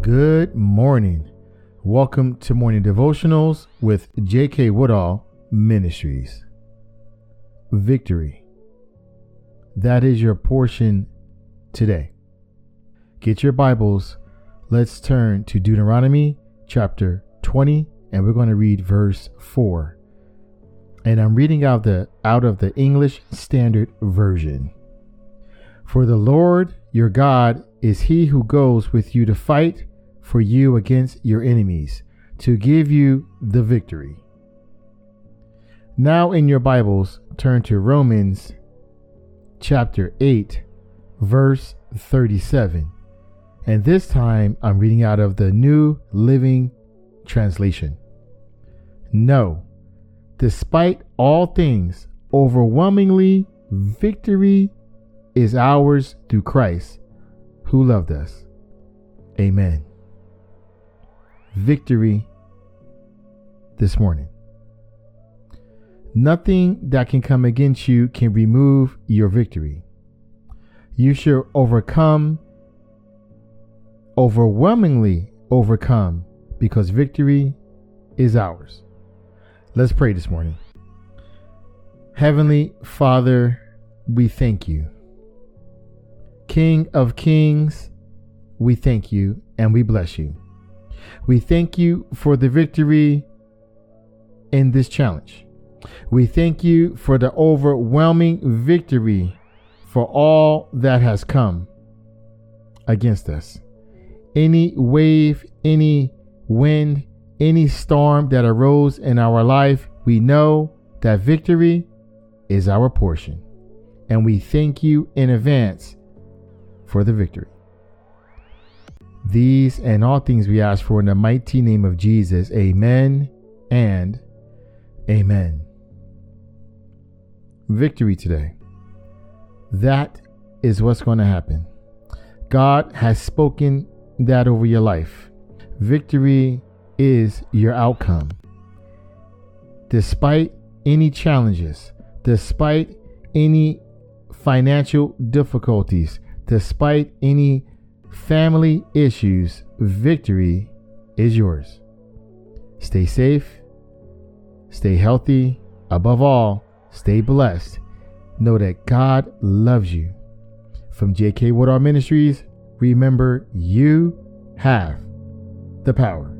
Good morning. Welcome to Morning Devotionals with J.K. Woodall Ministries. Victory. That is your portion today. Get your Bibles. Let's turn to Deuteronomy chapter 20 and we're going to read verse 4. And I'm reading out the out of the English Standard Version. For the Lord your God is he who goes with you to fight for you against your enemies, to give you the victory. Now, in your Bibles, turn to Romans chapter 8, verse 37. And this time I'm reading out of the New Living Translation. No, despite all things, overwhelmingly, victory is ours through Christ who loved us. Amen. Victory this morning. Nothing that can come against you can remove your victory. You shall overcome, overwhelmingly overcome, because victory is ours. Let's pray this morning. Heavenly Father, we thank you. King of kings, we thank you and we bless you. We thank you for the victory in this challenge. We thank you for the overwhelming victory for all that has come against us. Any wave, any wind, any storm that arose in our life, we know that victory is our portion. And we thank you in advance for the victory. These and all things we ask for in the mighty name of Jesus. Amen and amen. Victory today. That is what's going to happen. God has spoken that over your life. Victory is your outcome. Despite any challenges, despite any financial difficulties, despite any family issues, victory is yours. Stay safe, stay healthy, above all, stay blessed. Know that God loves you. From JK Woodall Ministries, remember you have the power.